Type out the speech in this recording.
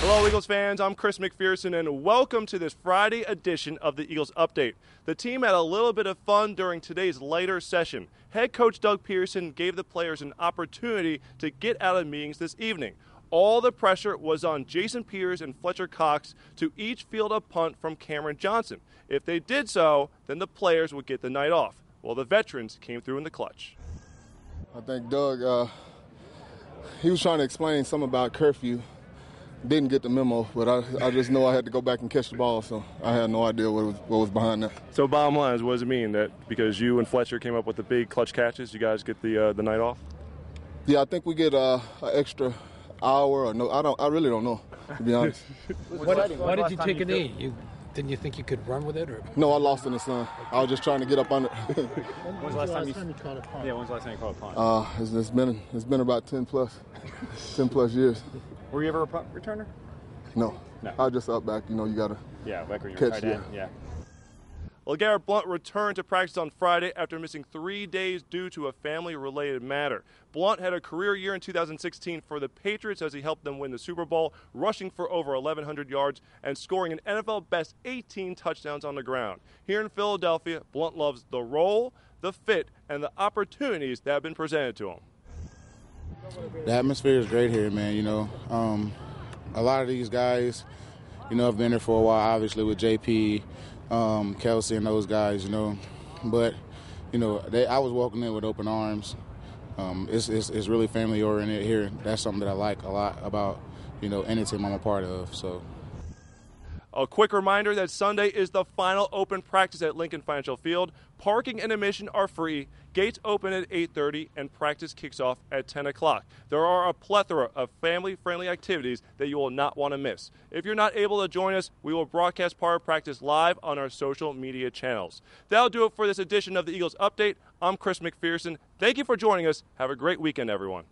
Hello, Eagles fans. I'm Chris McPherson, and welcome to this Friday edition of the Eagles Update. The team had a little bit of fun during today's later session. Head coach Doug Pederson gave the players an opportunity to get out of meetings this evening. All the pressure was on Jason Peters and Fletcher Cox to each field a punt from Cameron Johnson. If they did so, then the players would get the night off. Well, the veterans came through in the clutch. I think Doug, uh, he was trying to explain something about curfew didn't get the memo, but I, I just know I had to go back and catch the ball, so I had no idea what was, what was behind that. So, bottom line is, what does it mean that because you and Fletcher came up with the big clutch catches, you guys get the uh, the night off? Yeah, I think we get uh, an extra hour or no. I don't. I really don't know, to be honest. what, why did you take a knee? You didn't you think you could run with it? Or? No, I lost in the sun. I was just trying to get up on it. when's the last time you, time you caught a punt? Yeah, when's the last time you caught a punt? Uh, it's, it's been it's been about ten plus, ten plus years. Were you ever a punt returner? No. No. I just up back. You know, you gotta. Yeah, like when you catch, tight end. Yeah. LeGarrette Blount returned to practice on Friday after missing three days due to a family related matter. Blount had a career year in 2016 for the Patriots as he helped them win the Super Bowl, rushing for over 1,100 yards and scoring an NFL best 18 touchdowns on the ground. Here in Philadelphia, Blount loves the role, the fit, and the opportunities that have been presented to him. The atmosphere is great here, man. You know, um, a lot of these guys, you know, have been here for a while, obviously with JP, um, Kelce, and those guys, you know. But, you know, they, I was walking in with open arms. Um, it's, it's, it's really family oriented here. That's something that I like a lot about, you know, any team I'm a part of. So. A quick reminder that Sunday is the final open practice at Lincoln Financial Field. Parking and admission are free. Gates open at 8:30 and practice kicks off at 10 o'clock. There are a plethora of family-friendly activities that you will not want to miss. If you're not able to join us, we will broadcast part of practice live on our social media channels. That'll do it for this edition of the Eagles Update. I'm Chris McPherson. Thank you for joining us. Have a great weekend, everyone.